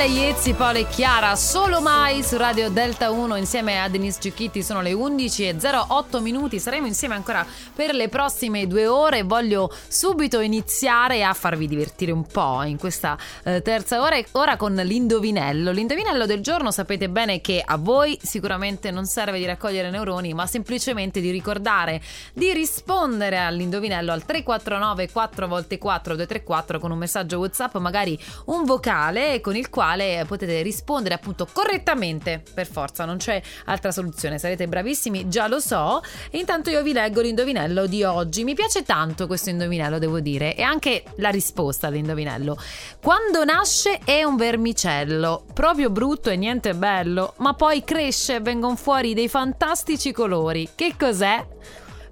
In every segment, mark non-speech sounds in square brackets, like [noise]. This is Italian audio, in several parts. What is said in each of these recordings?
Ale Iezzi, Paolo e Chiara, solo mai su Radio Delta 1 insieme a Denise Giucchitti. Sono le 11 e 08 minuti. Saremo insieme ancora per le prossime due ore. Voglio subito iniziare a farvi divertire un po' in questa eh, terza ora, ora con l'indovinello. L'indovinello del giorno sapete bene che a voi sicuramente non serve di raccogliere neuroni, ma semplicemente di ricordare di rispondere all'indovinello al 349 4 x 4 234 con un messaggio WhatsApp, magari un vocale con il quale potete rispondere appunto correttamente. Per forza, non c'è altra soluzione. Sarete bravissimi, già lo so. E intanto io vi leggo l'indovinello di oggi. Mi piace tanto questo indovinello, devo dire, e anche la risposta all'indovinello. Quando nasce è un vermicello, proprio brutto e niente bello, ma poi cresce e vengono fuori dei fantastici colori. Che cos'è?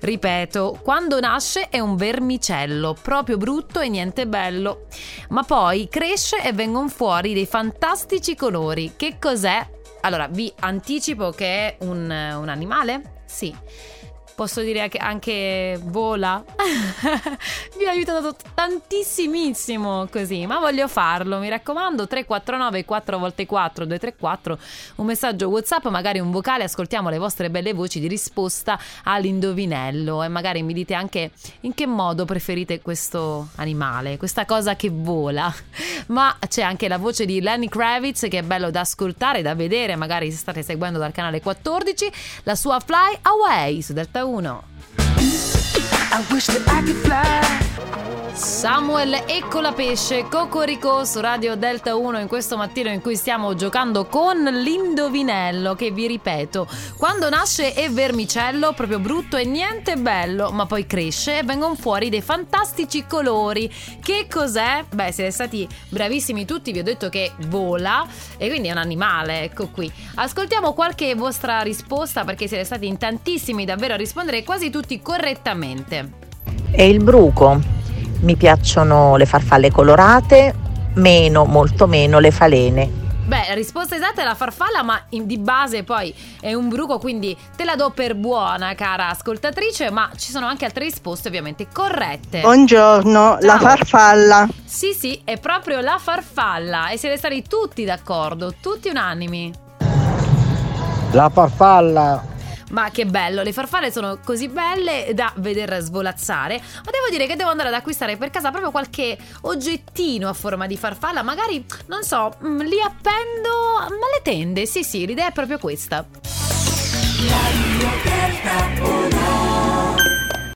Ripeto, quando nasce è un vermicello, proprio brutto e niente bello. Ma poi cresce e vengono fuori dei fantastici colori. Che cos'è? Allora, vi anticipo che è un, un animale? Sì posso dire che anche vola. [laughs] Vi ho aiutato tantissimissimo così, ma voglio farlo, mi raccomando, 349 4x4 234, un messaggio WhatsApp, magari un vocale, ascoltiamo le vostre belle voci di risposta all'indovinello e magari mi dite anche in che modo preferite questo animale, questa cosa che vola. [laughs] Ma c'è anche la voce di Lenny Kravitz che è bello da ascoltare, da vedere, magari se state seguendo dal canale 14, la sua Fly Away su Delta 1. Samuel Eccolapesce, Cocorico su Radio Delta 1 in questo mattino in cui stiamo giocando con l'indovinello che vi ripeto, quando nasce è vermicello, proprio brutto e niente bello, ma poi cresce e vengono fuori dei fantastici colori. Che cos'è? Beh, siete stati bravissimi tutti, vi ho detto che vola e quindi è un animale, ecco qui. Ascoltiamo qualche vostra risposta perché siete stati in tantissimi davvero a rispondere quasi tutti correttamente. È il bruco mi piacciono le farfalle colorate, meno, molto meno le falene. Beh, la risposta esatta è la farfalla, ma in, di base poi è un bruco, quindi te la do per buona, cara ascoltatrice, ma ci sono anche altre risposte ovviamente corrette. Buongiorno, Ciao. la farfalla. Sì, sì, è proprio la farfalla e siete stati tutti d'accordo, tutti unanimi. La farfalla. Ma che bello, le farfalle sono così belle da veder svolazzare. Ma devo dire che devo andare ad acquistare per casa proprio qualche oggettino a forma di farfalla. Magari, non so, mm, li appendo alle tende. Sì, sì, l'idea è proprio questa. La